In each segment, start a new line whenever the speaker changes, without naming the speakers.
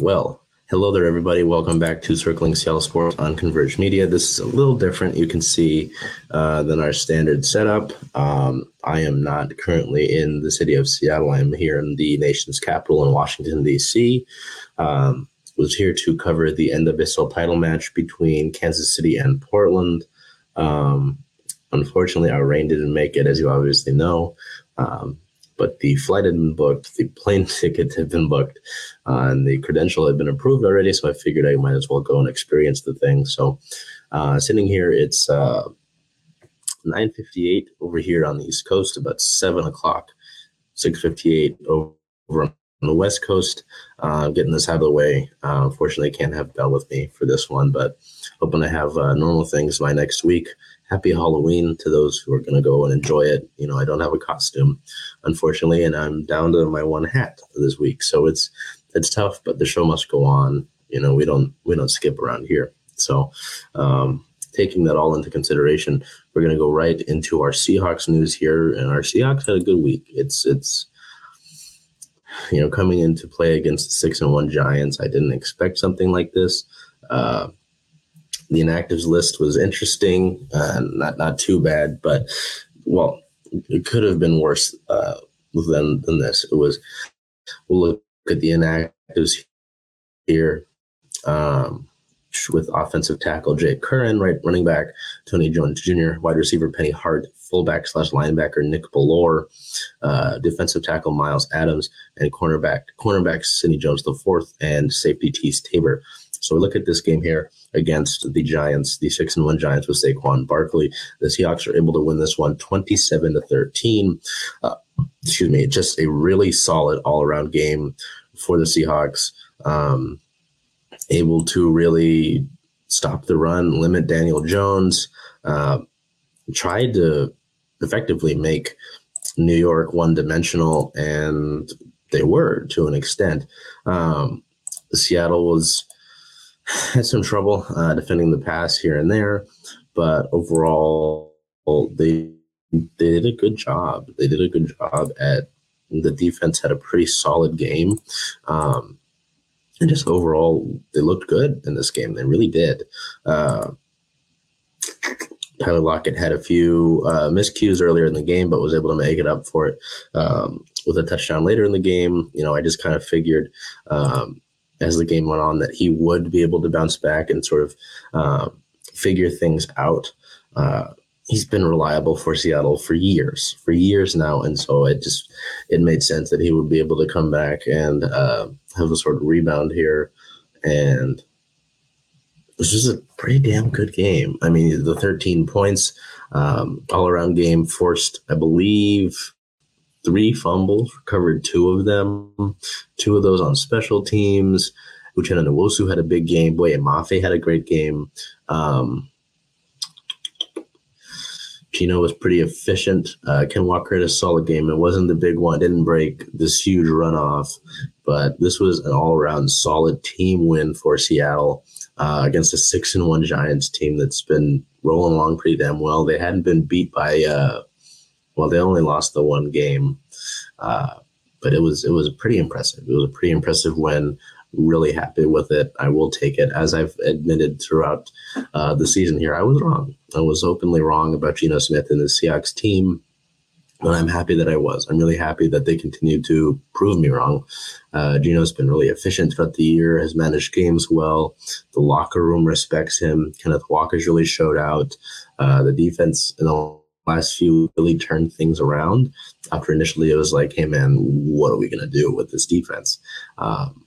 Well, hello there, everybody. Welcome back to Circling Seattle Sports on Converge Media. This is a little different, you can see, uh, than our standard setup. Um, I am not currently in the city of Seattle. I'm here in the nation's capital in Washington, D.C. Um, was here to cover the end of NWSL title match between Kansas City and Portland. Um, unfortunately, our Reign didn't make it, as you obviously know. Um, but the flight had been booked, the plane ticket had been booked, uh, and the credential had been approved already. So I figured I might as well go and experience the thing. So uh, sitting here, it's uh, 9:58 over here on the East Coast, about seven o'clock, 6:58 over on the West Coast. Uh, getting this out of the way. Uh, unfortunately, I can't have Bell with me for this one, but hoping to have uh, normal things by next week happy Halloween to those who are going to go and enjoy it. You know, I don't have a costume, unfortunately, and I'm down to my one hat this week. So it's it's tough, but the show must go on. You know, we don't we don't skip around here. So um, taking that all into consideration, we're going to go right into our Seahawks news here, and our Seahawks had a good week. It's it's you know coming into play against the six and one Giants. I didn't expect something like this. Uh, the inactives list was interesting, uh, not not too bad, but well, it could have been worse uh, than than this. It was. We'll look at the inactives here. Um, with offensive tackle Jake Curhan, right running back Tony Jones Jr., wide receiver Penny Hart, fullback slash linebacker Nick Bellore, uh, defensive tackle Myles Adams, and cornerback cornerback Sidney Jones the fourth, and safety Teez Tabor. So we look at this game here against the Giants, the six and one Giants with Saquon Barkley. The Seahawks are able to win this one 27 to 13. Uh, excuse me, just a really solid all around game for the Seahawks. Um, able to really stop the run, limit Daniel Jones, uh, tried to effectively make New York one dimensional, and they were to an extent. Um, Seattle was had some trouble uh, defending the pass here and there, but overall they they did a good job. They did a good job at the defense had a pretty solid game. Um, and just overall, they looked good in this game. They really did. Uh, Tyler Lockett had a few uh, miscues earlier in the game, but was able to make it up for it um, with a touchdown later in the game. You know, I just kind of figured um, as the game went on that he would be able to bounce back and sort of uh, figure things out. Uh, he's been reliable for Seattle for years, for years now, and so it just it made sense that he would be able to come back and uh, have a sort of rebound here, and it was a pretty damn good game. I mean, the 13 points, um, all around game forced, I believe, three fumbles, recovered two of them, two of those on special teams. Uchenna Nwosu had a big game. Boye Mafe had a great game. Um, was pretty efficient. Uh, Ken Walker had a solid game. It wasn't the big one, didn't break this huge runoff, but this was an all around solid team win for Seattle uh, against a six and one Giants team that's been rolling along pretty damn well. They hadn't been beat by uh, well, they only lost the one game, uh, but it was it was pretty impressive. It was a pretty impressive win. Really happy with it. I will take it. As I've admitted throughout uh, the season here, I was wrong. I was openly wrong about Geno Smith and the Seahawks team. But I'm happy that I was. I'm really happy that they continue to prove me wrong. Uh, Geno's been really efficient throughout the year, has managed games well. The locker room respects him. Kenneth Walker's really showed out. Uh, the defense in the last few really turned things around. After initially it was like, hey man, what are we gonna do with this defense? Um,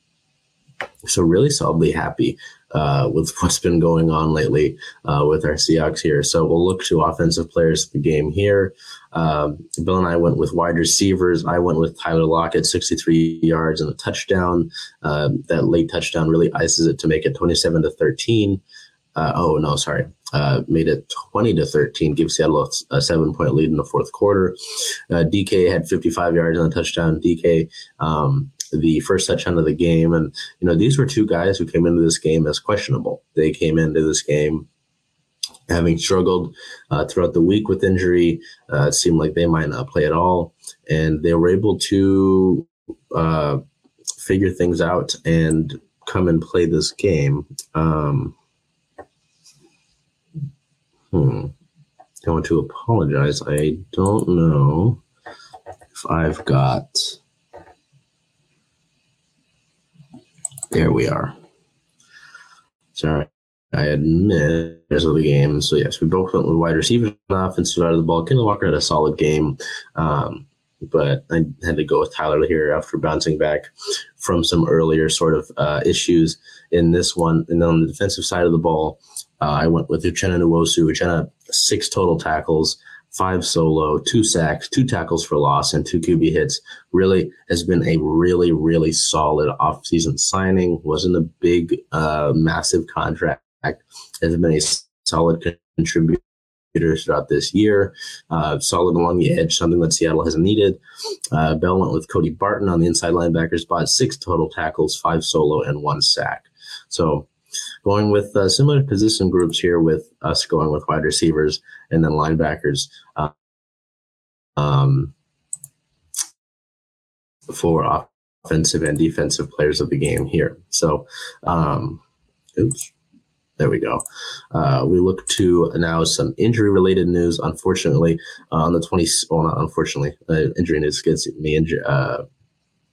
so really solidly happy uh, with what's been going on lately uh, with our Seahawks here. So we'll look to offensive players the game here. Um, Bill and I went with wide receivers. I went with Tyler Lockett, 63 yards and a touchdown. Uh, that late touchdown really ices it to make it 27 to 13. Uh, oh no, sorry, uh, made it 20 to 13, give Seattle a, a, seven point lead in the fourth quarter. Uh, DK had 55 yards on a touchdown. DK, um, the first touchdown of the game, and you know these were two guys who came into this game as questionable. They came into this game having struggled uh, throughout the week with injury. Uh, it seemed like they might not play at all, and they were able to uh, figure things out and come and play this game. Um, Hmm. I want to apologize. I don't know if I've got. There we are. Sorry. I admit there's of the game. So yes, we both went with wide receivers on the offensive side of the ball. Kenneth Walker had a solid game. Um, but I had to go with Tyler here after bouncing back from some earlier sort of uh, issues in this one. And on the defensive side of the ball, uh, I went with Uchenna Nwosu. Uchenna, six total tackles, five solo, two sacks, two tackles for loss, and two QB hits. Really has been a really, really solid offseason signing. Wasn't a big, uh, massive contract. Has been a solid contributor throughout this year. Uh, solid along the edge, something that Seattle has needed. Uh, Bell went with Cody Barton on the inside linebacker spot, six total tackles, five solo, and one sack. So going with uh, similar position groups here with us going with wide receivers and then linebackers. Uh, um, for offensive and defensive players of the game here. So, um, oops. There we go. Uh, we look to now some injury related news. Unfortunately, uh, on the 20th, well, not unfortunately, uh, injury news gets me injured.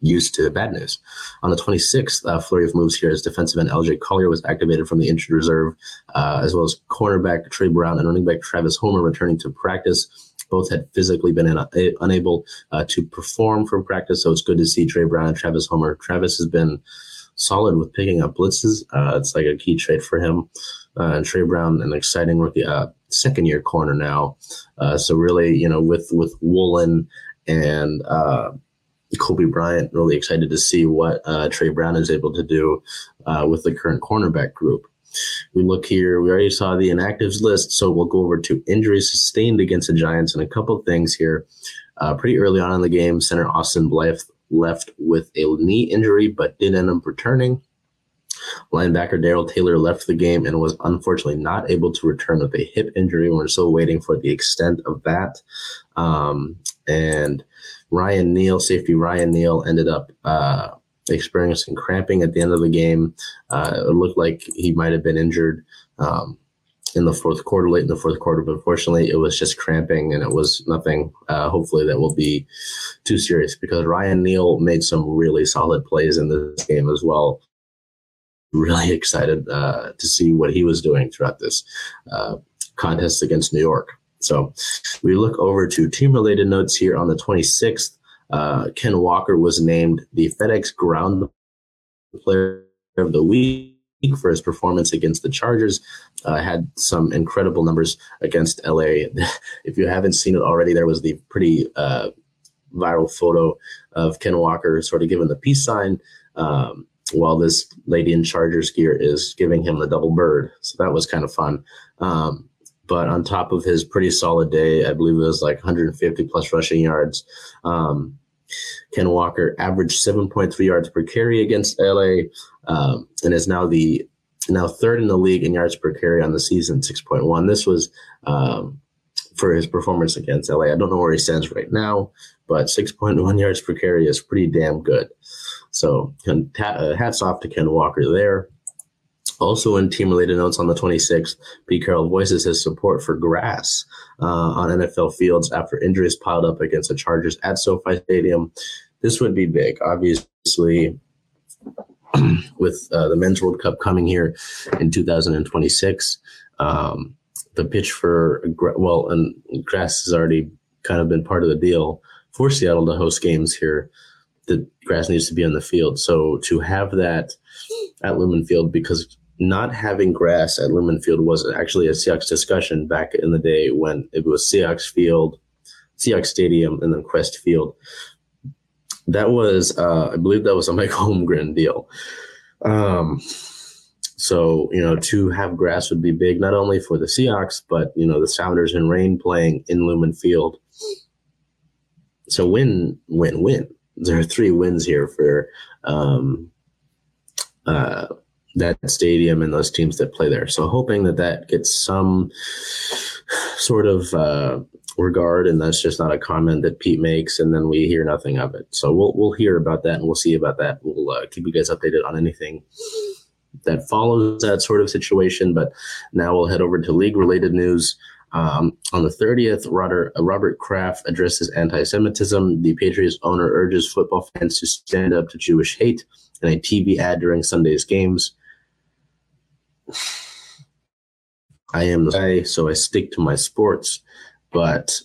Used to bad news. On the 26th, uh, flurry of moves here as defensive end LJ Collier was activated from the injured reserve, uh, as well as cornerback Tre Brown and running back Travis Homer returning to practice. Both had physically been in, uh, unable uh, to perform from practice, so it's good to see Tre Brown and Travis Homer. Travis has been solid with picking up blitzes. Uh, it's like a key trait for him. Uh, and Tre Brown, an exciting rookie, second year corner now. Uh, so really, you know, with with Woolen and uh, Coby Bryant, really excited to see what uh, Tre Brown is able to do with the current cornerback group. We look here, we already saw the inactives list, so we'll go over to injuries sustained against the Giants and a couple things here. pretty early on in the game, center Austin Blythe left with a knee injury but did end up returning. Linebacker Darrell Taylor left the game and was unfortunately not able to return with a hip injury. We're still waiting for the extent of that. Um, and Ryan Neal, safety Ryan Neal, ended up uh, experiencing cramping at the end of the game. Uh, it looked like he might have been injured. Um, in the fourth quarter, late in the fourth quarter, but fortunately, it was just cramping and it was nothing. Uh, hopefully, that will be too serious because Ryan Neal made some really solid plays in this game as well. Really excited uh, to see what he was doing throughout this uh, contest against New York. So we look over to team related notes here on the 26th. Uh, Ken Walker was named the FedEx Ground Player of the Week for his performance against the Chargers. Uh, had some incredible numbers against LA. if you haven't seen it already, there was the pretty uh, viral photo of Ken Walker sort of giving the peace sign um, while this lady in Chargers gear is giving him the double bird. So that was kind of fun. Um, but on top of his pretty solid day, I believe it was like 150 plus rushing yards. Um, Ken Walker averaged 7.3 yards per carry against LA um, and is now the now third in the league in yards per carry on the season, 6.1. This was um, for his performance against LA. I don't know where he stands right now, but 6.1 yards per carry is pretty damn good. So uh, hats off to Ken Walker there. Also, in team related notes on the 26th, Pete Carroll voices his support for grass uh, on NFL fields after injuries piled up against the Chargers at SoFi Stadium. This would be big. Obviously, with uh, the Men's World Cup coming here in 2026, um, the pitch for, well, and grass has already kind of been part of the deal for Seattle to host games here. The grass needs to be on the field. So to have that at Lumen Field, because not having grass at Lumen Field was actually a Seahawks discussion back in the day when it was Seahawks Field, Seahawks Stadium, and then Qwest Field. That was, uh, I believe, that was a Mike Holmgren deal. Um, so you know, to have grass would be big, not only for the Seahawks, but you know, the Sounders and Reign playing in Lumen Field. So win, win, win. There are three wins here for um, uh, that stadium and those teams that play there. So hoping that that gets some sort of uh, regard, and that's just not a comment that Pete makes, and then we hear nothing of it. So we'll we'll hear about that, and we'll see about that. We'll uh, keep you guys updated on anything that follows that sort of situation. But now we'll head over to league related news. Um, on the 30th, Robert, uh, Robert Kraft addresses anti Semitism. The Patriots owner urges football fans to stand up to Jewish hate in a TV ad during Sunday's games. I am guy, so I stick to my sports. But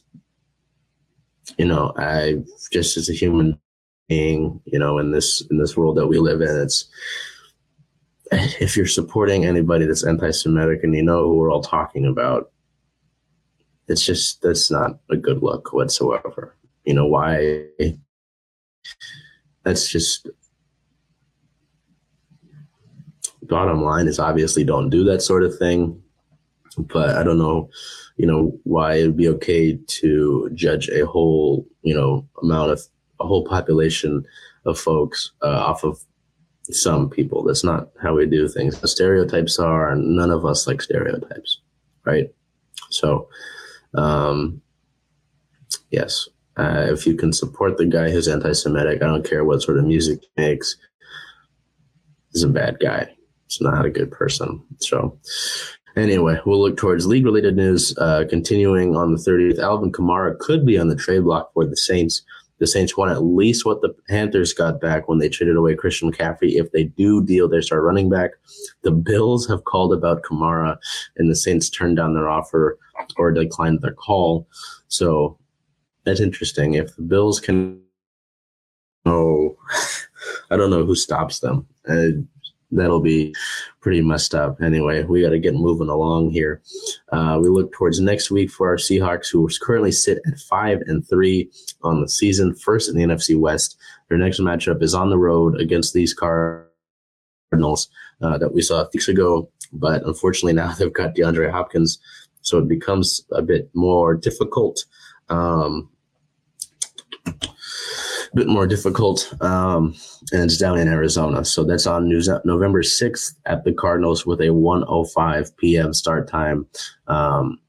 you know, I just as a human being, you know, in this in this world that we live in, it's if you're supporting anybody that's anti-Semitic and you know who we're all talking about, it's just that's not a good look whatsoever. You know why? That's just bottom line is obviously don't do that sort of thing. But I don't know, you know, why it would be okay to judge a whole, you know, amount of a whole population of folks uh, off of some people. That's not how we do things. The stereotypes are, and none of us like stereotypes, right? So, um, yes, uh, if you can support the guy who's anti-Semitic, I don't care what sort of music he makes. He's a bad guy. He's not a good person. So, anyway, we'll look towards league-related news. Uh, continuing on the 30th, Alvin Kamara could be on the trade block for the Saints the Saints want at least what the Panthers got back when they traded away Christian McCaffrey. If they do deal their star running back, the Bills have called about Kamara, and the Saints turned down their offer or declined their call. So that's interesting. If the Bills can, oh, I don't know who stops them. Uh, that'll be pretty messed up. Anyway, we got to get moving along here. Uh, we look towards next week for our Seahawks, who currently sit at five and three on the season, first in the NFC West. Their next matchup is on the road against these Cardinals uh, that we saw weeks ago, but unfortunately now they've got DeAndre Hopkins, so it becomes a bit more difficult. Um, bit more difficult, um, and it's down in Arizona. So that's on news November 6th at the Cardinals with a 1:05 p.m. start time. Um,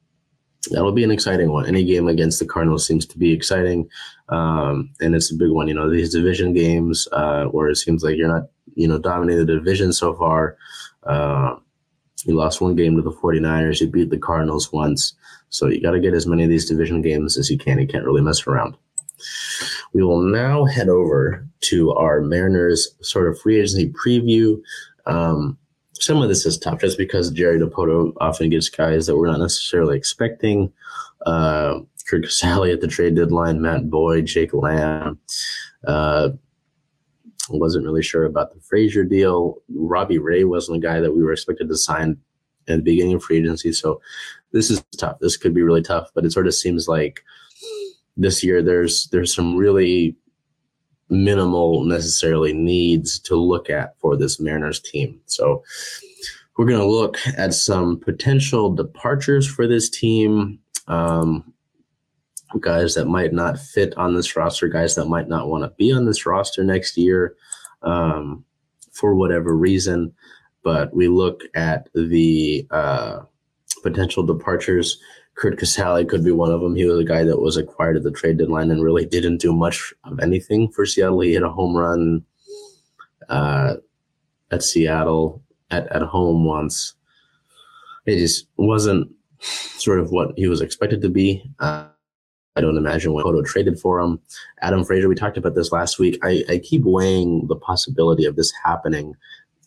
that'll be an exciting one. Any game against the Cardinals seems to be exciting, um, and it's a big one. You know, these division games uh, where it seems like you're not, you know, dominating the division so far. Uh, you lost one game to the 49ers. You beat the Cardinals once. So you got to get as many of these division games as you can. You can't really mess around. We will now head over to our Mariners sort of free agency preview. Um, some of this is tough just because Jerry Dipoto often gets guys that we're not necessarily expecting. Uh, Curt Casali at the trade deadline, Matt Boyd, Jake Lamb. Uh, wasn't really sure about the Frazier deal. Robbie Ray wasn't a guy that we were expected to sign at the beginning of free agency. So this is tough. This could be really tough, but it sort of seems like this year there's there's some really minimal necessarily needs to look at for this Mariners team. So we're going to look at some potential departures for this team. Um, guys that might not fit on this roster, guys that might not want to be on this roster next year um, for whatever reason. But we look at the uh, potential departures Curt Casali could be one of them. He was a guy that was acquired at the trade deadline and really didn't do much of anything for Seattle. He hit a home run uh, at Seattle at, at home once. It just wasn't sort of what he was expected to be. Uh, I don't imagine when Poto traded for him. Adam Frazier, we talked about this last week. I, I keep weighing the possibility of this happening.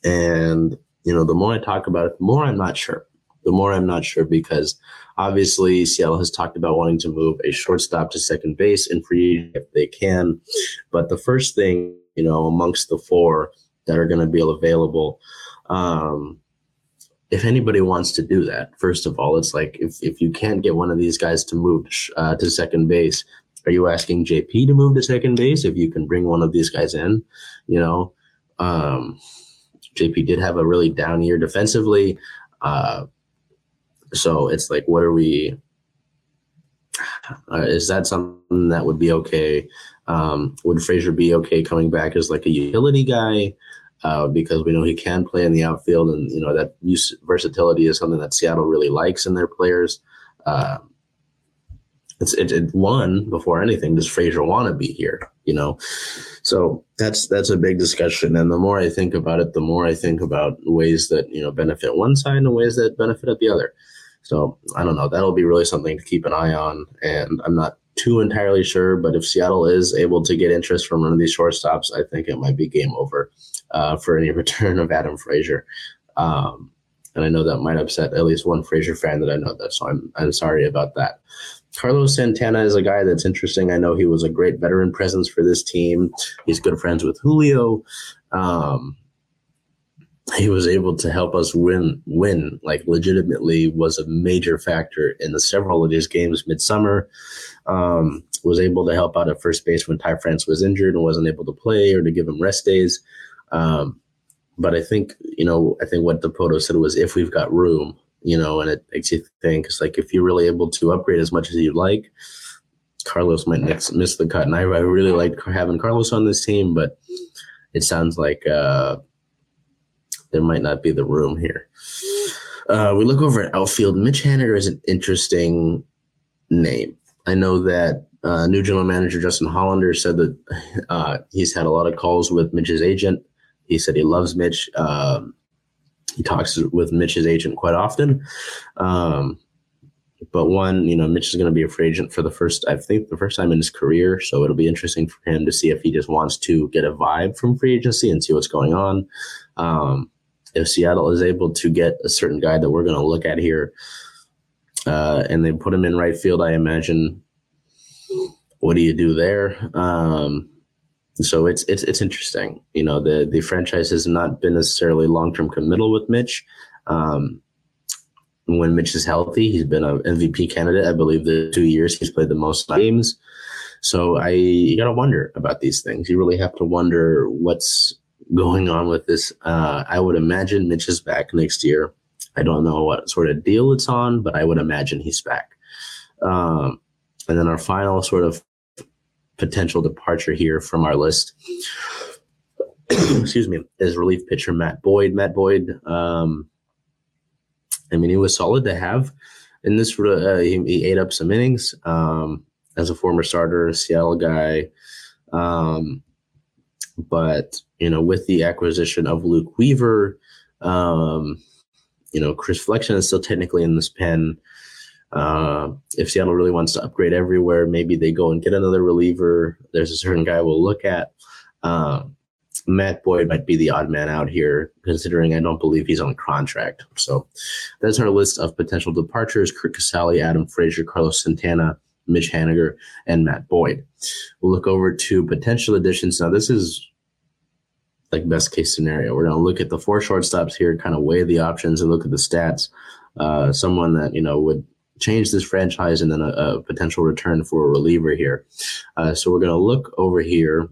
And, you know, the more I talk about it, the more I'm not sure the more I'm not sure because obviously Seattle has talked about wanting to move a shortstop to second base and free if they can. But the first thing, you know, amongst the four that are going to be available, um, if anybody wants to do that, first of all, it's like if, if you can't get one of these guys to move uh, to second base, are you asking JP to move to second base if you can bring one of these guys in? You know, um, JP did have a really down year defensively. Uh, so it's like, what are we? Uh, is that something that would be okay? Um, would Frazier be okay coming back as like a utility guy? Uh, because we know he can play in the outfield, and you know that use versatility is something that Seattle really likes in their players. Uh, it's it, it won before anything. Does Frazier want to be here? You know, so that's that's a big discussion. And the more I think about it, the more I think about ways that you know benefit one side and ways that benefit the other. So I don't know. That'll be really something to keep an eye on. And I'm not too entirely sure, but if Seattle is able to get interest from one of these shortstops, I think it might be game over uh, for any return of Adam Frazier. Um, and I know that might upset at least one Frazier fan that I know that. So I'm I'm sorry about that. Carlos Santana is a guy that's interesting. I know he was a great veteran presence for this team. He's good friends with Julio. Um, he was able to help us win, win like legitimately was a major factor in the several of these games midsummer. Um, was able to help out at first base when Ty France was injured and wasn't able to play or to give him rest days. Um, but I think, you know, I think what Dipoto said was if we've got room, you know, and it makes you think it's like if you're really able to upgrade as much as you'd like, Carlos might miss, miss the cut. And I, I really like having Carlos on this team, but it sounds like uh, there might not be the room here. Uh, we look over at outfield. Mitch Haniger is an interesting name. I know that uh, new general manager Justin Hollander said that uh, he's had a lot of calls with Mitch's agent. He said he loves Mitch. Um, he talks with Mitch's agent quite often. Um, but one, you know, Mitch is going to be a free agent for the first, I think, the first time in his career. So it'll be interesting for him to see if he just wants to get a vibe from free agency and see what's going on. Um, if Seattle is able to get a certain guy that we're going to look at here, uh, and they put him in right field, I imagine. What do you do there? Um, so it's it's it's interesting. You know, the the franchise has not been necessarily long term committal with Mitch. Um, when Mitch is healthy, he's been an MVP candidate. I believe the two years he's played the most games. So I you gotta wonder about these things. You really have to wonder what's going on with this. Uh, I would imagine Mitch is back next year. I don't know what sort of deal it's on, but I would imagine he's back. Um, and then our final sort of potential departure here from our list, excuse me, is relief pitcher Matt Boyd. Matt Boyd, um, I mean, he was solid to have in this. Uh, he, he, ate up some innings um, as a former starter, Seattle guy. Um, but you know, with the acquisition of Luke Weaver, um, you know, Chris Flexen is still technically in this pen. Uh, if Seattle really wants to upgrade everywhere, maybe they go and get another reliever. There's a certain guy we'll look at. Uh, Matt Boyd might be the odd man out here, considering I don't believe he's on contract. So that's our list of potential departures Curt Casali, Adam Frazier, Carlos Santana, Mitch Haniger, and Matt Boyd. We'll look over to potential additions. Now, this is like best case scenario. We're going to look at the four shortstops here, kind of weigh the options and look at the stats. Uh, someone that, you know, would change this franchise and then a, a potential return for a reliever here. Uh, so we're going to look over here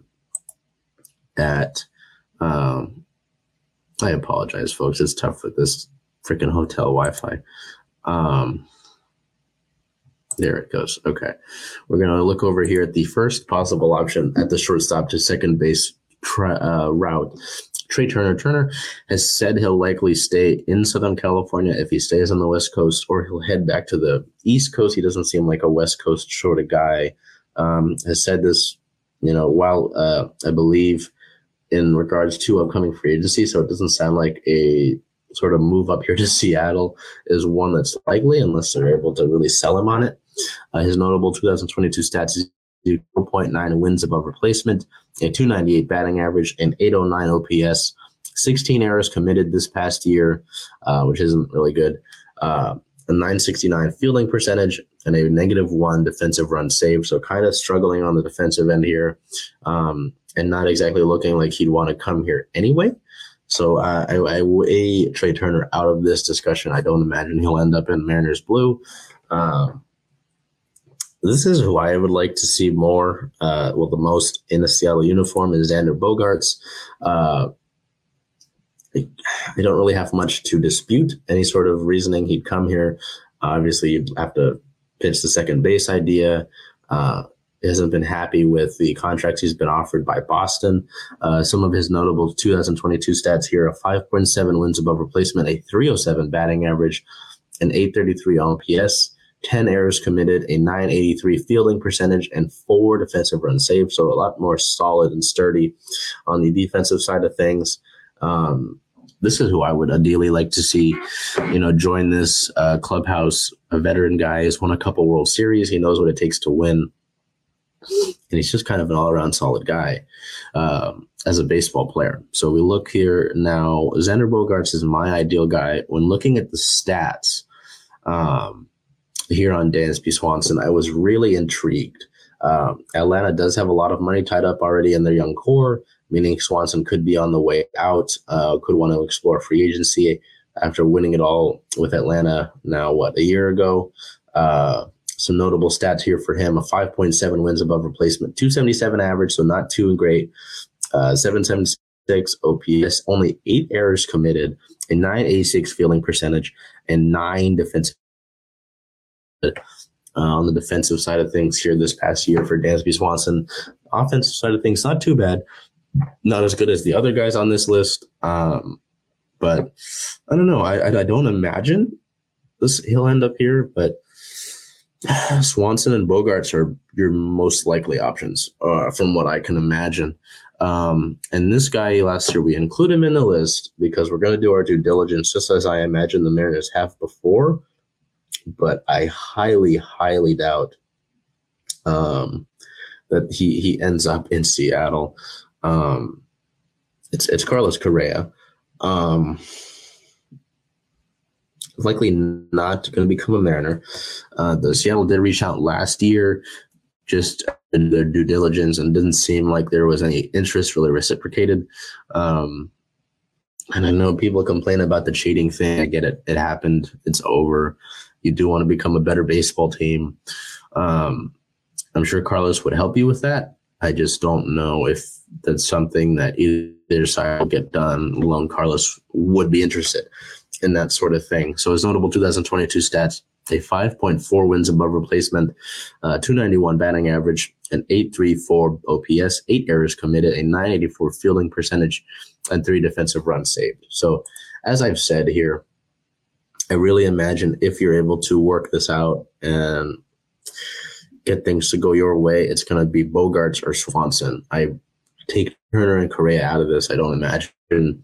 at. Um, I apologize, folks. It's tough with this freaking hotel Wi-Fi. Um, there it goes. Okay, we're going to look over here at the first possible option at the shortstop to second base tra- uh, route. Trea Turner. Turner has said he'll likely stay in Southern California if he stays on the West Coast, or he'll head back to the East Coast. He doesn't seem like a West Coast sort of guy. Um, has said this, you know, while uh, I believe in regards to upcoming free agency, so it doesn't sound like a sort of move up here to Seattle is one that's likely unless they're able to really sell him on it. Uh, his notable 2022 stats is 4.9 wins above replacement, a 298 batting average, and 809 OPS. 16 errors committed this past year, uh, which isn't really good. Uh, a 969 fielding percentage and a negative one defensive run save. So kind of struggling on the defensive end here, um, and not exactly looking like he'd want to come here anyway. So uh, I, I weigh Trea Turner out of this discussion. I don't imagine he'll end up in Mariners blue. Um, this is who I would like to see more, uh, well, the most in a Seattle uniform is Xander Bogaerts. Uh, I don't really have much to dispute any sort of reasoning he'd come here. Obviously, you'd have to pitch the second base idea. Uh, hasn't been happy with the contracts he's been offered by Boston. Uh, some of his notable 2022 stats here: a 5.7 wins above replacement, a 307 batting average, an 833 OPS, 10 errors committed, a 983 fielding percentage, and four defensive runs saved. So a lot more solid and sturdy on the defensive side of things. Um, this is who I would ideally like to see, you know, join this uh, clubhouse. A veteran guy has won a couple World Series. He knows what it takes to win, and he's just kind of an all-around solid guy um, as a baseball player. So we look here now. Xander Bogaerts is my ideal guy. When looking at the stats um, here on Dansby Swanson, I was really intrigued. Um, Atlanta does have a lot of money tied up already in their young core meaning Swanson could be on the way out, uh, could want to explore free agency after winning it all with Atlanta now, what, a year ago. Uh, some notable stats here for him a 5.7 wins above replacement, 277 average, so not too great. Uh, 776 OPS, only eight errors committed, a 986 fielding percentage, and nine defensive. Uh, on the defensive side of things here this past year for Dansby Swanson. Offensive side of things, not too bad not as good as the other guys on this list. Um, but I don't know. I, I don't imagine this he'll end up here, but Swanson and Bogaerts are your most likely options, uh, from what I can imagine. Um, and this guy last year, we include him in the list because we're going to do our due diligence, just as I imagine the Mariners have before. But I highly, highly doubt um, that he he ends up in Seattle. Um, it's it's Carlos Correa. Um, likely not going to become a Mariner. Uh, the Seattle did reach out last year, just in their due diligence, and didn't seem like there was any interest really reciprocated. Um, and I know people complain about the cheating thing. I get it; it happened. It's over. You do want to become a better baseball team. Um, I'm sure Carlos would help you with that. I just don't know if that's something that either side will get done. Lone Carlos would be interested in that sort of thing. So his notable 2022 stats: a 5.4 wins above replacement, uh, 291 batting average, an 834 OPS, eight errors committed, a 984 fielding percentage, and three defensive runs saved. So, as I've said here, I really imagine if you're able to work this out and get things to go your way, it's going to be Bogaerts or Swanson. I take Turner and Correa out of this. I don't imagine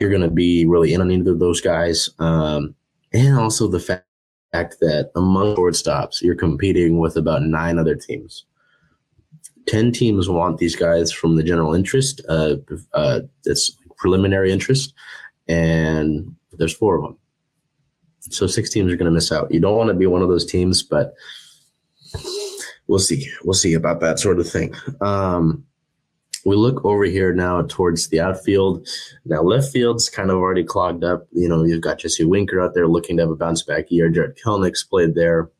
you're going to be really in on either of those guys. Um, and also the fact that among shortstops, you're competing with about nine other teams. 10 teams want these guys from the general interest. Uh, uh, preliminary interest. And there's four of them. So six teams are going to miss out. You don't want to be one of those teams, but we'll see. We'll see about that sort of thing. Um, we look over here now towards the outfield. Now left field's kind of already clogged up. You know, you've got Jesse Winker out there looking to have a bounce back year. Jarred Kelenic's played there.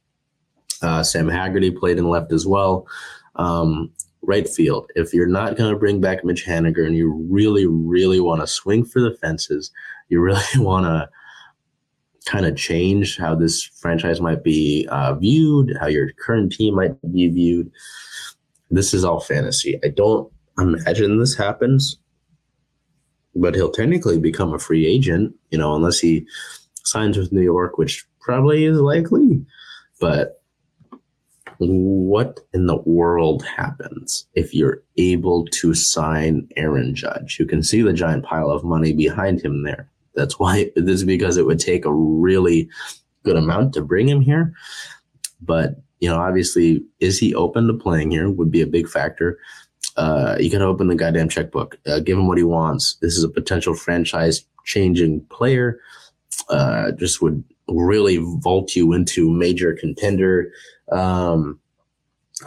Uh, Sam Haggerty played in left as well. Um, right field. If you're not going to bring back Mitch Haniger and you really, really want to swing for the fences, you really want to kind of change how this franchise might be uh, viewed, how your current team might be viewed. This is all fantasy. I don't imagine this happens, but he'll technically become a free agent, you know, unless he signs with New York, which probably is likely. But what in the world happens if you're able to sign Aaron Judge? You can see the giant pile of money behind him there. That's why this is because it would take a really good amount to bring him here. But, you know, obviously, is he open to playing here would be a big factor. Uh, you can open the goddamn checkbook, uh, give him what he wants. This is a potential franchise changing player. Uh, just would really vault you into major contender um,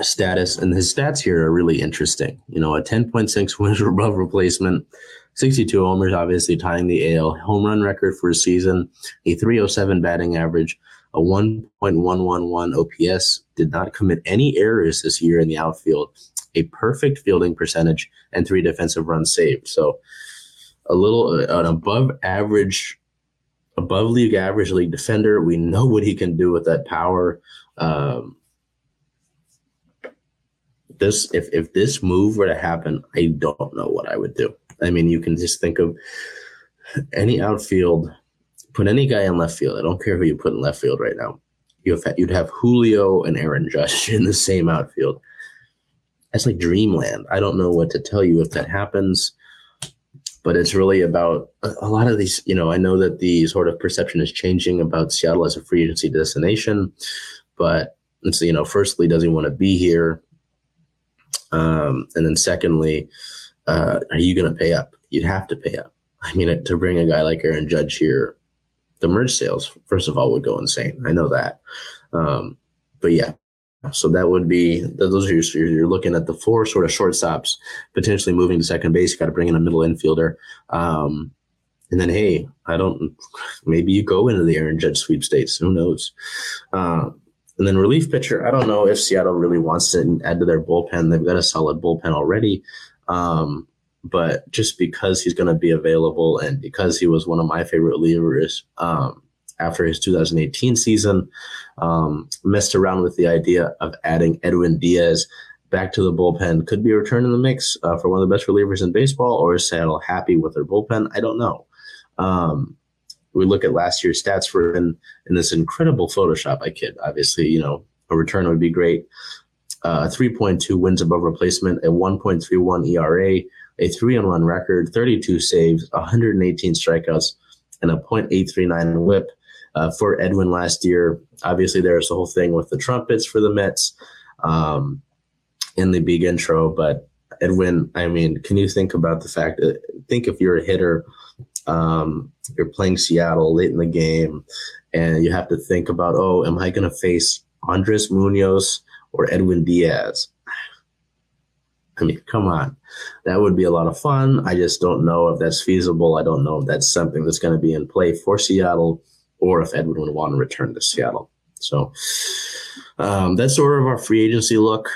status. And his stats here are really interesting. You know, a 10.6 wins above replacement, 62 homers, obviously tying the AL home run record for a season, a 307 batting average, a 1.111 OPS, did not commit any errors this year in the outfield, a perfect fielding percentage, and three defensive runs saved. So a little an above average, above league average league defender. We know what he can do with that power. Um, this if if this move were to happen, I don't know what I would do. I mean, you can just think of any outfield, put any guy in left field. I don't care who you put in left field right now. You have, you'd have Julio and Aaron Judge in the same outfield. That's like dreamland. I don't know what to tell you if that happens, but it's really about a, a lot of these. You know, I know that the sort of perception is changing about Seattle as a free agency destination, but it's you know, firstly, does he want to be here? Um, and then secondly, uh, are you going to pay up? You'd have to pay up. I mean, to bring a guy like Aaron Judge here, the merge sales, first of all, would go insane. I know that. Um, but yeah, so that would be those are your you're looking at the four sort of shortstops potentially moving to second base. You got to bring in a middle infielder, um, and then hey, I don't maybe you go into the Aaron Judge sweepstakes. Who knows? Uh, and then relief pitcher, I don't know if Seattle really wants to add to their bullpen. They've got a solid bullpen already. Um, but just because he's going to be available and because he was one of my favorite relievers um, after his 2018 season, um, messed around with the idea of adding Edwin Diaz back to the bullpen. Could be a return in the mix uh, for one of the best relievers in baseball, or is Seattle happy with their bullpen? I don't know. Um, we look at last year's stats for him in this incredible Photoshop. I kid. Obviously, you know, a return would be great. Uh, 3.2 wins above replacement, a 1.31 ERA, a three on one record, 32 saves, 118 strikeouts, and a .839 WHIP. Uh, for Edwin last year, obviously there's the whole thing with the trumpets for the Mets um, in the big intro. But Edwin, I mean, can you think about the fact that think if you're a hitter um, you're playing Seattle late in the game, and you have to think about, oh, am I going to face Andres Munoz or Edwin Diaz? I mean, come on. That would be a lot of fun. I just don't know if that's feasible. I don't know if that's something that's going to be in play for Seattle or if Edwin would want to return to Seattle. So um, that's sort of our free agency look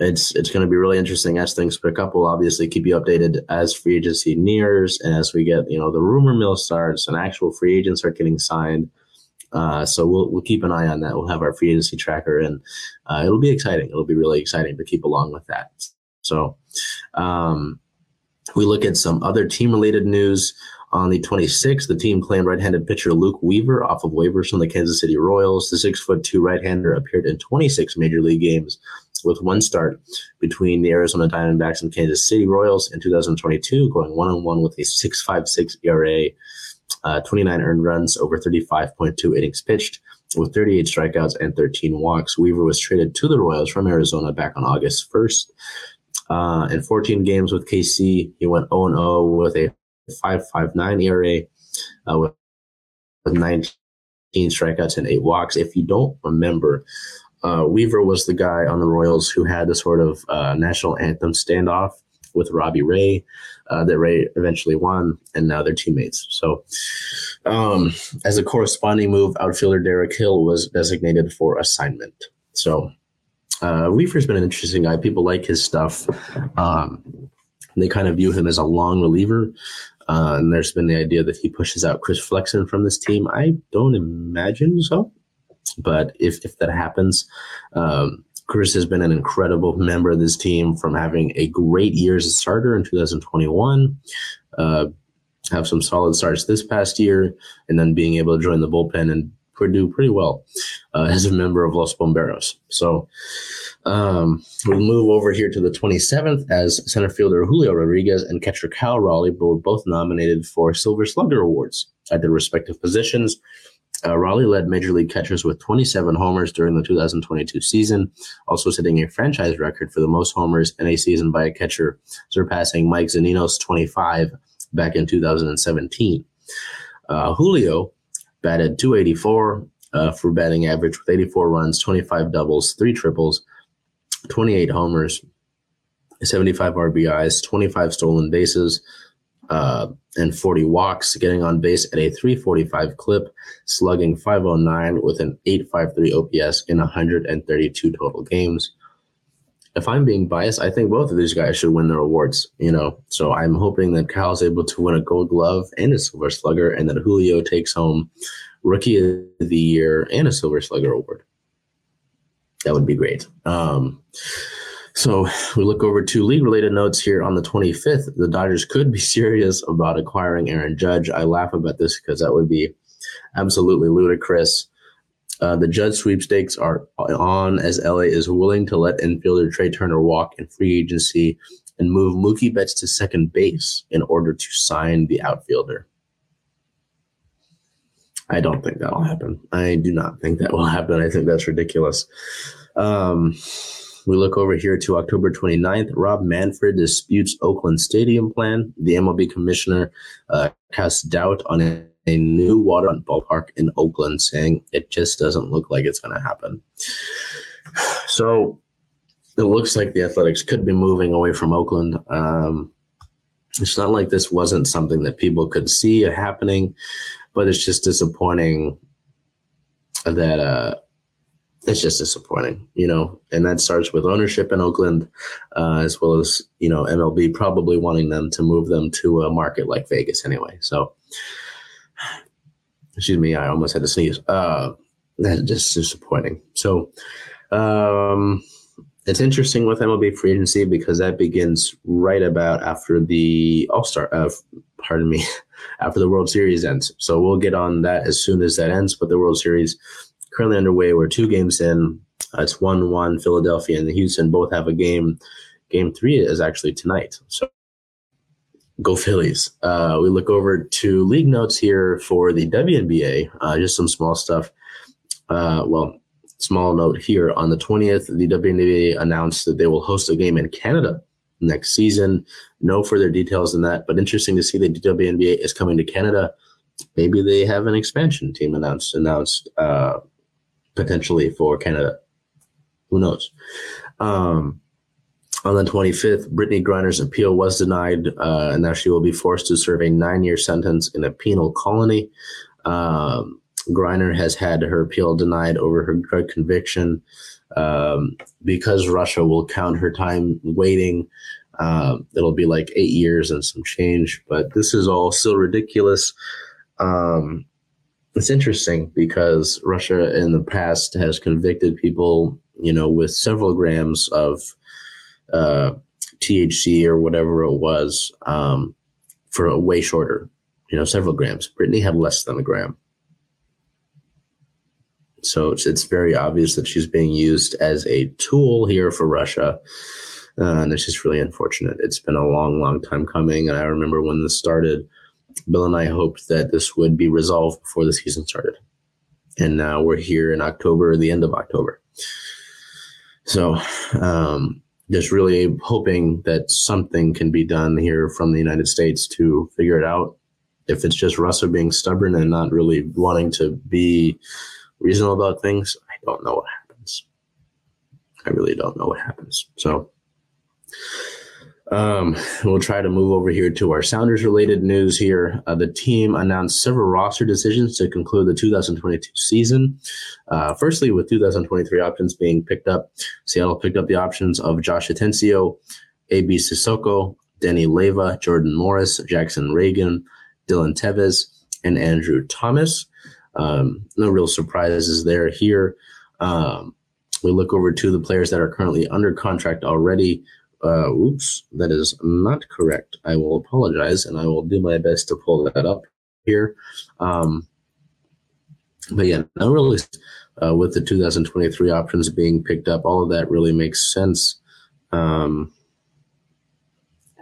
it's it's going to be really interesting as things pick up. We'll obviously keep you updated as free agency nears and as we get you know the rumor mill starts and actual free agents are getting signed. Uh, so we'll we'll keep an eye on that. We'll have our free agency tracker, and uh, it'll be exciting. It'll be really exciting to keep along with that. So um, we look at some other team related news. On the 26th, the team claimed right-handed pitcher Luke Weaver off of waivers from the Kansas City Royals. The six foot two right-hander appeared in 26 major league games with one start between the Arizona Diamondbacks and Kansas City Royals in 2022, going one on one with a 6.56 ERA, uh, 29 earned runs over 35.2 innings pitched. With 38 strikeouts and 13 walks, Weaver was traded to the Royals from Arizona back on August 1st. Uh, in 14 games with KC, he went 0 0 with a 5.59 ERA, uh, with 19 strikeouts and eight walks. If you don't remember, uh, Weaver was the guy on the Royals who had the sort of uh, national anthem standoff with Robbie Ray uh, that Ray eventually won, and now they're teammates. So, um, as a corresponding move, outfielder Derek Hill was designated for assignment. So, uh, Weaver's been an interesting guy. People like his stuff. Um, they kind of view him as a long reliever. Uh, and there's been the idea that he pushes out Chris Flexen from this team. I don't imagine so. But if, if that happens, um, Chris has been an incredible member of this team from having a great year as a starter in 2021, uh, have some solid starts this past year, and then being able to join the bullpen and do pretty well uh, as a member of Los Bomberos. So um, we'll move over here to the 27th as center fielder Julio Rodriguez and catcher Cal Raleigh were both nominated for Silver Slugger Awards at their respective positions. Uh, Raleigh led major league catchers with 27 homers during the 2022 season, also setting a franchise record for the most homers in a season by a catcher, surpassing Mike Zunino's 25 back in 2017. Uh, Julio batted 284 uh, for batting average with 84 runs, 25 doubles, three triples, 28 homers, 75 RBIs, 25 stolen bases, uh, and 40 walks, getting on base at a 345 clip, slugging 509 with an 853 OPS in 132 total games. If I'm being biased, I think both of these guys should win their awards, you know. So I'm hoping that Kyle's able to win a gold glove and a silver slugger, and that Julio takes home rookie of the year and a silver slugger award. That would be great. Um, so we look over two league related notes here on the 25th. The Dodgers could be serious about acquiring Aaron Judge. I laugh about this because that would be absolutely ludicrous. Uh, the Judge sweepstakes are on as LA is willing to let infielder Trea Turner walk in free agency and move Mookie Betts to second base in order to sign the outfielder. I don't think that'll happen. I do not think that will happen. I think that's ridiculous. Um, we look over here to October 29th. Rob Manfred disputes Oakland Stadium plan. The MLB commissioner uh, casts doubt on a, a new waterfront ballpark in Oakland, saying it just doesn't look like it's going to happen. So it looks like the Athletics could be moving away from Oakland. Um, it's not like this wasn't something that people could see happening, but it's just disappointing that uh, it's just disappointing, you know, and that starts with ownership in Oakland, uh, as well as, you know, MLB probably wanting them to move them to a market like Vegas anyway. So, excuse me, I almost had to sneeze. Uh, that's just disappointing. So, um, it's interesting with MLB free agency because that begins right about after the All Star, uh, pardon me, after the World Series ends. So we'll get on that as soon as that ends. But the World Series currently underway. We're two games in. Uh, it's one one. Philadelphia and the Houston both have a game. Game three is actually tonight. So go Phillies. Uh, we look over to league notes here for the WNBA. Uh, just some small stuff. Uh, well, small note here on the 20th, the WNBA announced that they will host a game in Canada next season. No further details than that, but interesting to see that the WNBA is coming to Canada. Maybe they have an expansion team announced announced uh, potentially for Canada. Who knows? Um, on the 25th, Brittney Griner's appeal was denied, uh, and now she will be forced to serve a nine year sentence in a penal colony. Um, Griner has had her appeal denied over her drug conviction um, because Russia will count her time waiting. Uh, it'll be like eight years and some change, but this is all still ridiculous. Um, it's interesting because Russia in the past has convicted people, you know, with several grams of uh, THC or whatever it was um, for a way shorter, you know, several grams. Brittany had less than a gram. So it's, it's very obvious that she's being used as a tool here for Russia. Uh, and it's just really unfortunate. It's been a long, long time coming. And I remember when this started, Bill and I hoped that this would be resolved before the season started. And now we're here in October, the end of October. So, um, just really hoping that something can be done here from the United States to figure it out. If it's just Russia being stubborn and not really wanting to be reasonable about things, I don't know what happens. I really don't know what happens. So, um, we'll try to move over here to our Sounders related news here. Uh, the team announced several roster decisions to conclude the 2022 season. Uh, firstly, with 2023 options being picked up, Seattle picked up the options of Josh Atencio, AB Cissoko, Danny Leyva, Jordan Morris, Jackson Ragen, Dylan Teves, and Andrew Thomas. Um, no real surprises there here. Um, we look over to the players that are currently under contract already. Uh, oops, that is not correct. I will apologize and I will do my best to pull that up here. Um, but yeah, not really. Uh, with the 2023 options being picked up, all of that really makes sense. Um,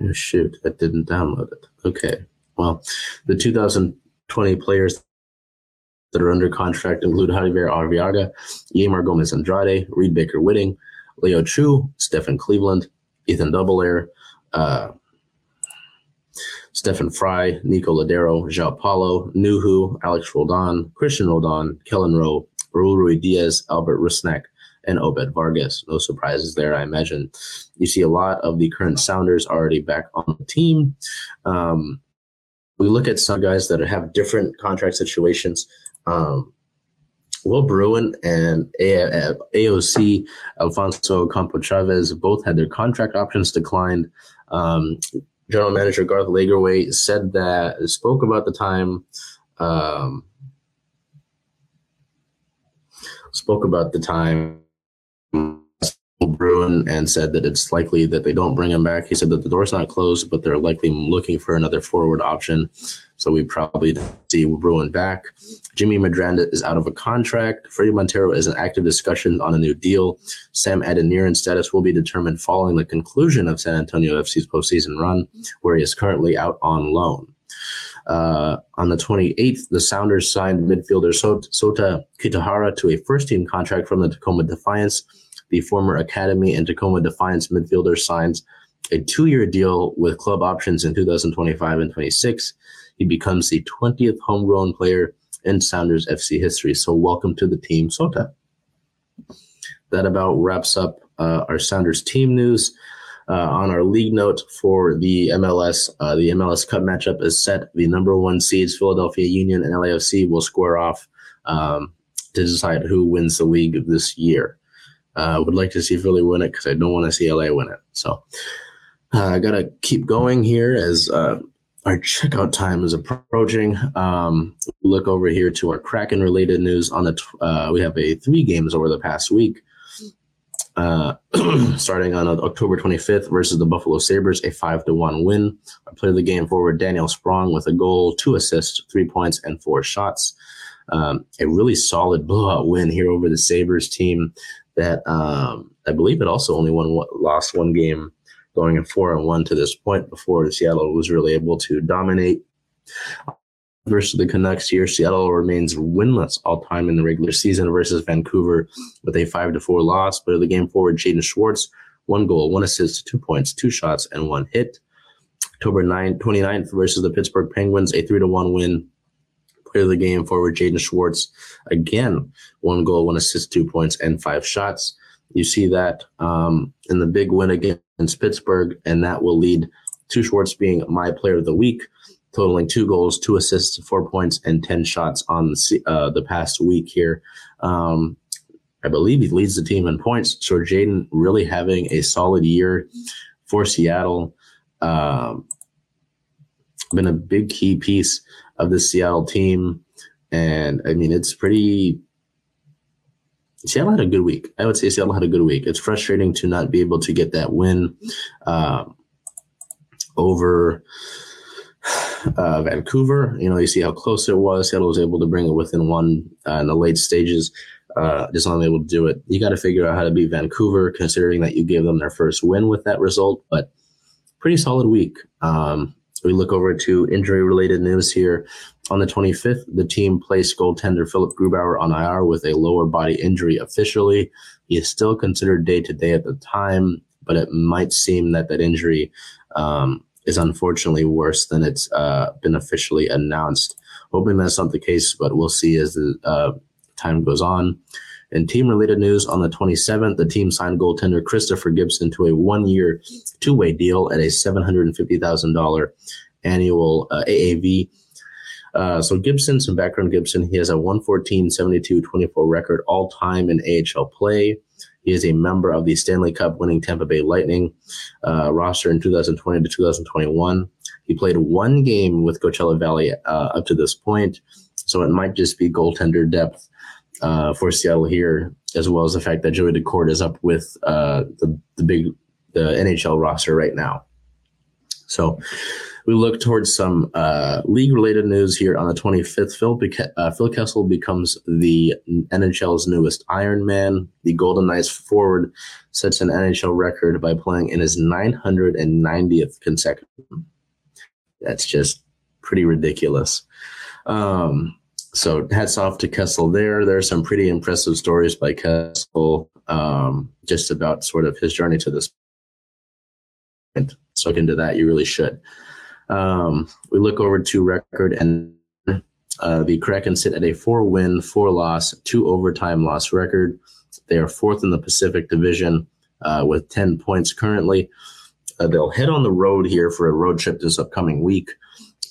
oh, shoot, that didn't download it. Okay, well, the 2020 players that are under contract include Javier Arreaga, Yeimar Gomez Andrade, Reed Baker Whiting, Leo Chu, Stefan Cleveland, Ethan Dobbelaere, uh, Fry, Nico Lodeiro, João Paulo, Nuhu, Alex Roldan, Christian Roldan, Kelyn Rowe, Raul Ruidiaz, Albert Rusnak, and Obed Vargas. No surprises there, I imagine. You see a lot of the current Sounders already back on the team. Um, we look at some guys that have different contract situations. Um, Will Bruin and AOC Alfonso Ocampo Chavez both had their contract options declined. Um, General Manager Garth Lagerwey said that spoke about the time. Um, spoke about the time Bruin and said that it's likely that they don't bring him back. He said that the door's not closed, but they're likely looking for another forward option. So we probably see Bruin back. Jimmy Medranda is out of a contract. Fredy Montero is in active discussion on a new deal. Sam Adeniran's status will be determined following the conclusion of San Antonio FC's postseason run, where he is currently out on loan. Uh, on the 28th, the Sounders signed midfielder Sota Kitahara to a first team contract from the Tacoma Defiance. The former Academy and Tacoma Defiance midfielder signs a two year deal with club options in 2025 and 26. He becomes the 20th homegrown player in Sounders FC history. So, welcome to the team, Sota. That about wraps up uh, our Sounders team news. Uh, on our league note for the MLS, uh, the MLS Cup matchup is set. The number one seeds, Philadelphia Union and LAFC, will square off um, to decide who wins the league this year. I uh, would like to see Philly win it because I don't want to see LA win it. So uh, I got to keep going here as uh, our checkout time is approaching. Um, look over here to our Kraken related news. On the t- uh, we have a three games over the past week. Uh, starting on October 25th versus the Buffalo Sabres, a five to one win. I played the game forward Daniel Sprong with a goal, two assists, three points, and four shots. Um, a really solid blowout win here over the Sabres team that um, I believe it also only won lost one game going in four and one to this point before Seattle was really able to dominate. Versus the Canucks here, Seattle remains winless all time in the regular season versus Vancouver with a five to four loss. But the game forward, Jaden Schwartz, one goal, one assist, two points, two shots, and one hit. October 9, 29th versus the Pittsburgh Penguins, a three to one win. Player of the game forward, Jaden Schwartz, again, one goal, one assist, two points, and five shots. You see that um, in the big win against Pittsburgh, and that will lead to Schwartz being my player of the week, totaling two goals, two assists, four points, and 10 shots on the, uh, the past week here. Um, I believe he leads the team in points. So Jaden really having a solid year for Seattle. Um, been a big key piece of the Seattle team. And I mean, it's pretty Seattle had a good week. I would say Seattle had a good week. It's frustrating to not be able to get that win uh, over uh, Vancouver. You know, you see how close it was. Seattle was able to bring it within one uh, in the late stages. Uh, just not able to do it. You got to figure out how to beat Vancouver, considering that you gave them their first win with that result. But pretty solid week. Um, we look over to injury related news here. On the 25th, the team placed goaltender Philip Grubauer on IR with a lower body injury officially. He is still considered day to day at the time, but it might seem that that injury um, is unfortunately worse than it's uh, been officially announced. Hoping that's not the case, but we'll see as the uh, time goes on. In team related news, on the 27th, the team signed goaltender Christopher Gibson to a one year, two way deal at a $750,000 annual uh, AAV. Uh, so Gibson, some background Gibson, he has a 114, 72, 24 record all time in AHL play. He is a member of the Stanley Cup winning Tampa Bay Lightning uh, roster in 2020 to 2021. He played one game with Coachella Valley uh, up to this point, so it might just be goaltender depth uh, for Seattle here, as well as the fact that Joey Daccord is up with uh, the the big the NHL roster right now. So we look towards some uh, league related news here on the 25th. Phil, Beca- uh, Phil Kessel becomes the NHL's newest Iron Man. The Golden Knights forward sets an NHL record by playing in his 990th consecutive. That's just pretty ridiculous. Um, so hats off to Kessel there. There are some pretty impressive stories by Kessel um, just about sort of his journey to this point. So into that. You really should. Um, we look over to record and uh, the Kraken sit at a four win, four loss, two overtime loss record. They are fourth in the Pacific Division uh, with 10 points currently. Uh, they'll head on the road here for a road trip this upcoming week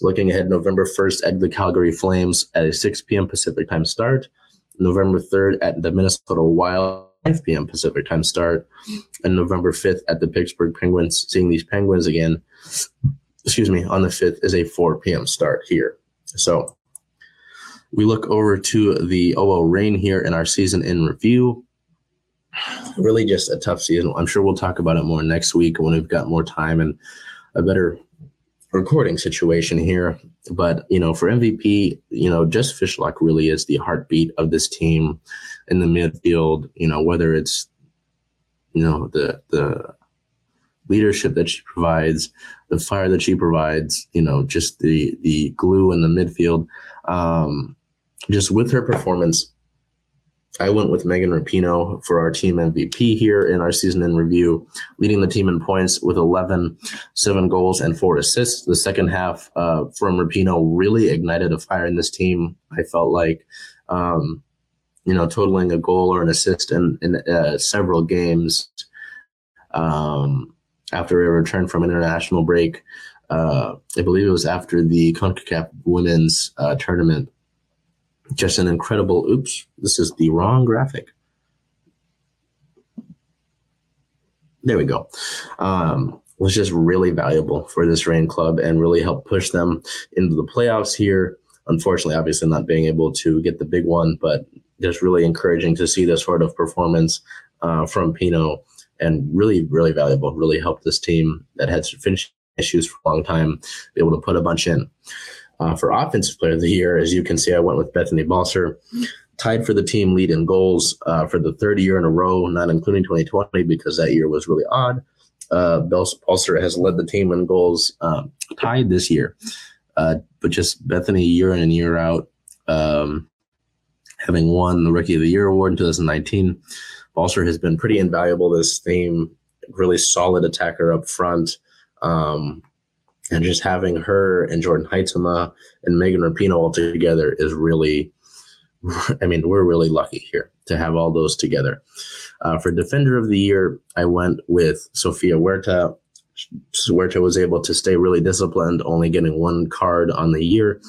Looking ahead, November 1st at the Calgary Flames at a 6 p.m. Pacific time start. November 3rd at the Minnesota Wild 5 p.m. Pacific time start, and November 5th at the Pittsburgh Penguins. Seeing these Penguins again, excuse me, on the 5th is a 4 p.m. start here. So we look over to the OL Reign here in our season in review. Really just a tough season. I'm sure we'll talk about it more next week when we've got more time and a better recording situation here. But, you know, for MVP, you know, Jess Fishlock really is the heartbeat of this team in the midfield, you know, whether it's, you know, the, the, leadership that she provides, the fire that she provides, you know, just the the glue in the midfield. Um, just with her performance, I went with Megan Rapinoe for our team MVP here in our season in review, leading the team in points with 11, seven goals and four assists. The second half uh, from Rapinoe really ignited a fire in this team. I felt like, um, you know, totaling a goal or an assist in, in uh, several games um, after a return from an international break. Uh, I believe it was after the CONCACAF women's uh, tournament just an incredible oops this is the wrong graphic. There we go. Um, was just really valuable for this Reign club and really helped push them into the playoffs here. Unfortunately obviously not being able to get the big one but just really encouraging to see this sort of performance uh, from pino and really really valuable really helped this team that had finishing issues for a long time be able to put a bunch in uh, for Offensive Player of the Year, as you can see, I went with Bethany Balcer, tied for the team lead in goals uh, for the third year in a row, not including 2020 because that year was really odd. Uh, Balcer has led the team in goals um, tied this year, uh, but just Bethany year in and year out, um, having won the Rookie of the Year award in 2019. Balcer has been pretty invaluable this team, really solid attacker up front. Um, and just having her and Jordan Huitema and Megan Rapinoe all together is really, I mean, we're really lucky here to have all those together. Uh, for Defender of the Year, I went with Sofia Huerta. Huerta was able to stay really disciplined, only getting one card on the year,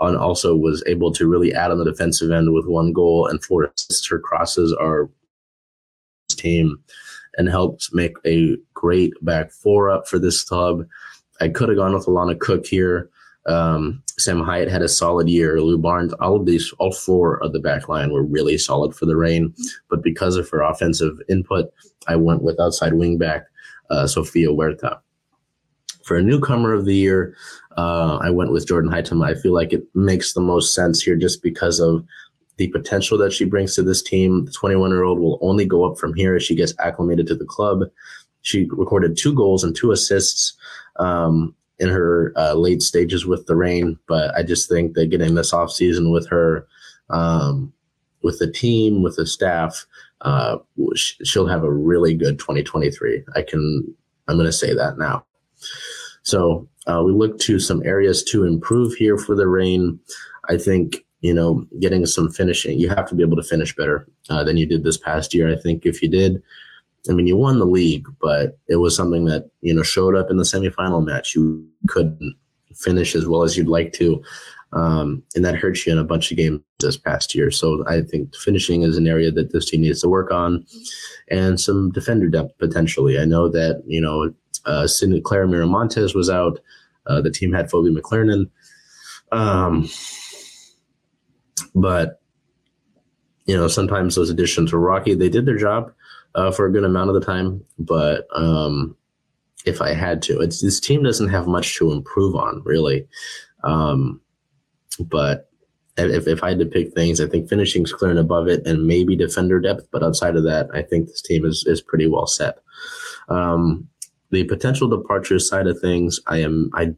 and also was able to really add on the defensive end with one goal and four assists. Her crosses are team and helped make a great back four up for this club. I could have gone with Alana Cook here. Um, Sam Hiatt had a solid year. Lu Barnes, all of these, all four of the back line were really solid for the Reign. But because of her offensive input, I went with outside wingback uh, Sofia Huerta. For a newcomer of the year, uh, I went with Jordan Huitema. I feel like it makes the most sense here just because of the potential that she brings to this team. The 21 year old will only go up from here as she gets acclimated to the club. She recorded two goals and two assists um, in her uh, late stages with the Reign. But I just think that getting this off season with her, um, with the team, with the staff, uh, she'll have a really good 2023. I can, I'm going to say that now. So uh, we look to some areas to improve here for the Reign. I think you know getting some finishing. You have to be able to finish better uh, than you did this past year. I think if you did, I mean, you won the league, but it was something that, you know, showed up in the semifinal match. You couldn't finish as well as you'd like to. Um, and that hurts you in a bunch of games this past year. So I think finishing is an area that this team needs to work on and some defender depth potentially. I know that, you know, uh, Sydney Claire Miramontes was out. Uh, the team had Phoebe McLernon. Um, but, you know, sometimes those additions were rocky. They did their job uh, for a good amount of the time. But um, if I had to, it's this team doesn't have much to improve on really. Um, but if, if I had to pick things, I think finishing's clear and above it, and maybe defender depth. But outside of that, I think this team is is pretty well set. Um, the potential departure side of things, I am I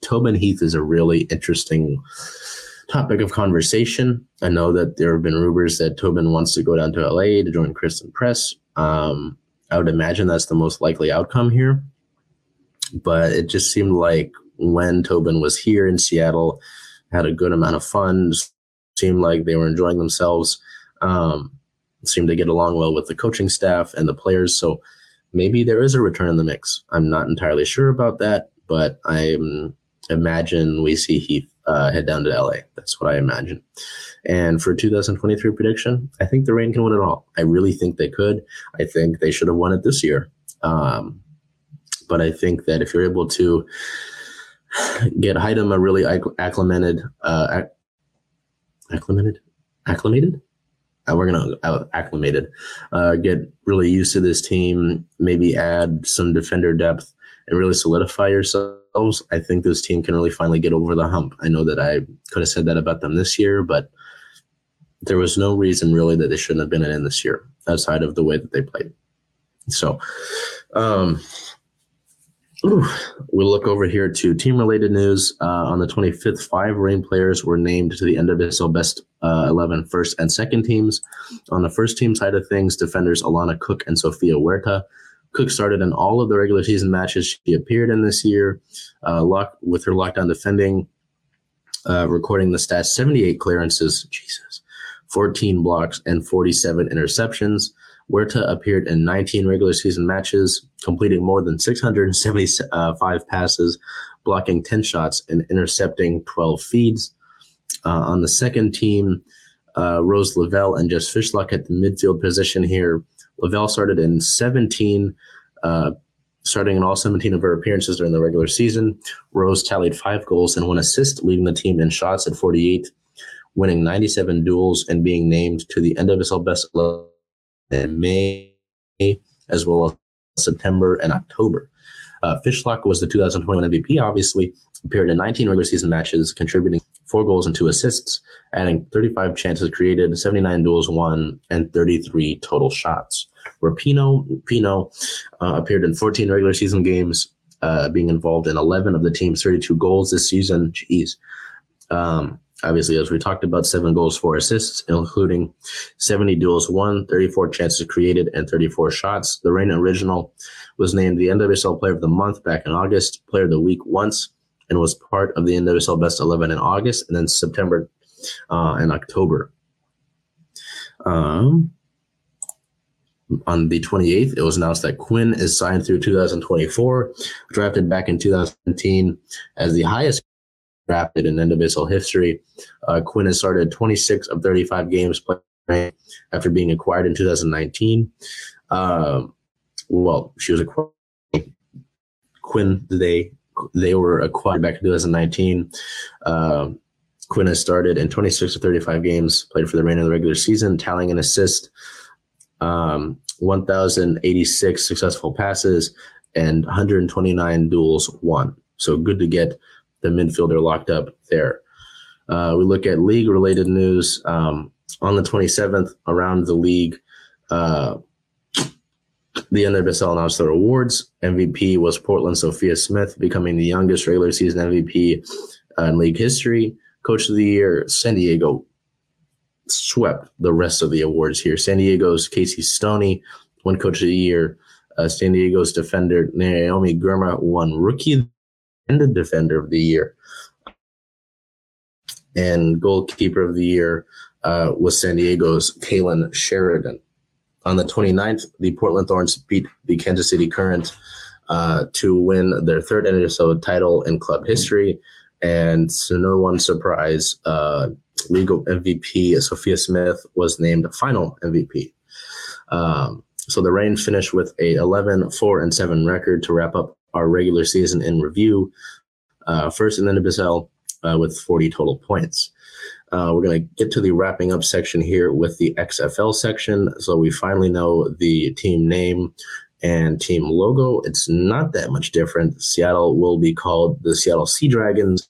Tobin Heath is a really interesting topic of conversation. I know that there have been rumors that Tobin wants to go down to LA to join Christen Press. Um, I would imagine that's the most likely outcome here. But it just seemed like when Tobin was here in Seattle, had a good amount of fun, seemed like they were enjoying themselves, um, seemed to get along well with the coaching staff and the players. So maybe there is a return in the mix. I'm not entirely sure about that, but I'm imagine we see Heath uh, head down to LA. That's what I imagine. And for 2023 prediction, I think the Reign can win it all. I really think they could. I think they should have won it this year. Um, but I think that if you're able to get Huitema really acclimated, uh, acclimated, acclimated. Uh, we're gonna uh, acclimated, uh, get really used to this team. Maybe add some defender depth and really solidify yourselves. I think this team can really finally get over the hump. I know that I could have said that about them this year, but there was no reason really that they shouldn't have been in this year outside of the way that they played. So, um, Ooh, we look over here to team related news. Uh, on the 25th, five Reign players were named to the NWSL Best uh, 11 first and second teams. On the first team side of things, defenders Alana Cook and Sofia Huerta. Cook started in all of the regular season matches she appeared in this year, uh, lock, with her lockdown defending, uh, recording the stats 78 clearances, Jesus, 14 blocks, and 47 interceptions. Huerta appeared in 19 regular season matches, completing more than 675 passes, blocking 10 shots, and intercepting 12 feeds. Uh, on the second team, uh, Rose Lavelle and Jess Fishlock at the midfield position here. Lavelle started in 17, uh, starting in all 17 of her appearances during the regular season. Rose tallied five goals and one assist, leading the team in shots at 48, winning 97 duels and being named to the NWSL Best 11 in May, as well as September and October. Uh, Fishlock was the 2021 MVP, obviously, appeared in 19 regular season matches, contributing four goals and two assists, adding 35 chances created, 79 duels won, and 33 total shots. Rapinoe Pino uh, appeared in 14 regular season games, uh, being involved in 11 of the team's 32 goals this season. Jeez. Um, obviously, as we talked about, seven goals, four assists, including 70 duels won, 34 chances created, and 34 shots. The Reign original was named the NWSL Player of the Month back in August, Player of the Week once, and was part of the NWSL Best 11 in August, and then September uh, and October. Um, on the 28th, it was announced that Quinn is signed through 2024, drafted back in 2017 as the highest drafted in NWSL history. Uh, Quinn has started 26 of 35 games playing after being acquired in 2019. Um, well, she was acquired. Quinn, they they were acquired back in 2019. Uh, Quinn has started in 26 of 35 games, played for the Reign of the regular season, tallying an assist, um, 1,086 successful passes, and 129 duels won. So good to get the midfielder locked up there. Uh, we look at league related news. Um, on the 27th, around the league, uh, the NWSL announced their awards. MVP was Portland Sophia Smith, becoming the youngest regular season MVP uh, in league history. Coach of the Year, San Diego swept the rest of the awards here. San Diego's Casey Stoney won Coach of the Year. Uh, San Diego's defender Naomi Girma won Rookie and the Defender of the Year. And Goalkeeper of the Year uh, was San Diego's Kailen Sheridan. On the 29th, the Portland Thorns beat the Kansas City Current uh, to win their third NWSL title in club history. And to no one's surprise, uh, legal MVP Sophia Smith was named final MVP. Um, so the Reign finished with a 11, 4, and 7 record to wrap up our regular season in review. Uh, first in the NWSL uh, with 40 total points. Uh, we're going to get to the wrapping up section here with the XFL section. So we finally know the team name and team logo. It's not that much different. Seattle will be called the Seattle Sea Dragons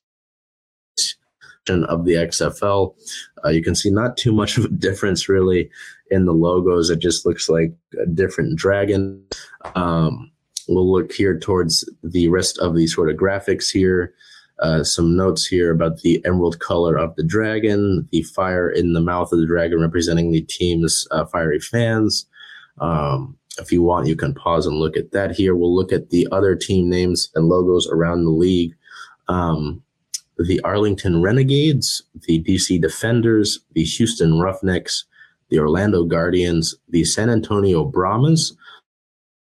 of the XFL. Uh, you can see not too much of a difference really in the logos. It just looks like a different dragon. Um, we'll look here towards the rest of the sort of graphics here. Uh, some notes here about the emerald color of the dragon, the fire in the mouth of the dragon representing the team's uh, fiery fans. Um, if you want, you can pause and look at that here. We'll look at the other team names and logos around the league. Um, the Arlington Renegades, the DC Defenders, the Houston Roughnecks, the Orlando Guardians, the San Antonio Brahmas,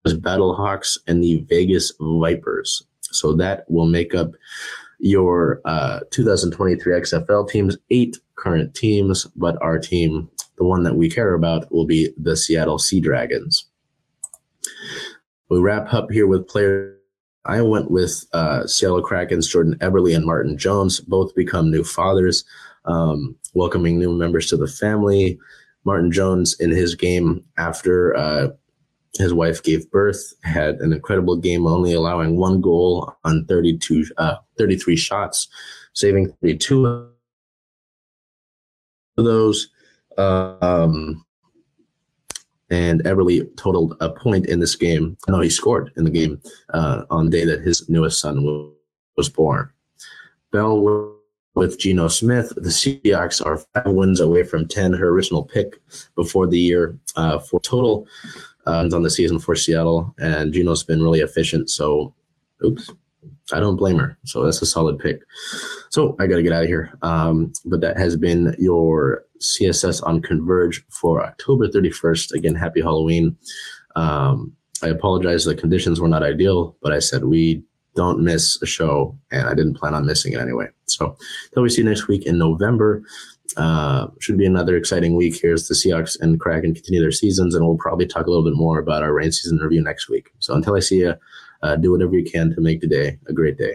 the Battlehawks, and the Vegas Vipers. So that will make up your uh, 2023 XFL teams, eight current teams, but our team, the one that we care about, will be the Seattle Sea Dragons. We wrap up here with players. I went with uh, Seattle Kraken's Jordan Eberle and Martin Jones, both become new fathers, um, welcoming new members to the family. Martin Jones, in his game after uh, his wife gave birth, had an incredible game, only allowing one goal on 32, uh, 33 shots, saving 32 of those. Um, and Eberle totaled a point in this game. No, he scored in the game uh, on the day that his newest son was born. Bell with Geno Smith. The Seahawks are five wins away from 10, her original pick before the year uh, for total uh, on the season for Seattle. And Geno's been really efficient. So, oops, I don't blame her. So that's a solid pick. So I got to get out of here. Um, but that has been your CSS on Converge for October 31st. Again, happy Halloween. Um, I apologize. The conditions were not ideal, but I said we don't miss a show, and I didn't plan on missing it anyway. So until we see you next week in November, uh, should be another exciting week. Here's the Seahawks and Kraken continue their seasons, and we'll probably talk a little bit more about our Reign season review next week. So until I see you, Uh, do whatever you can to make today a great day.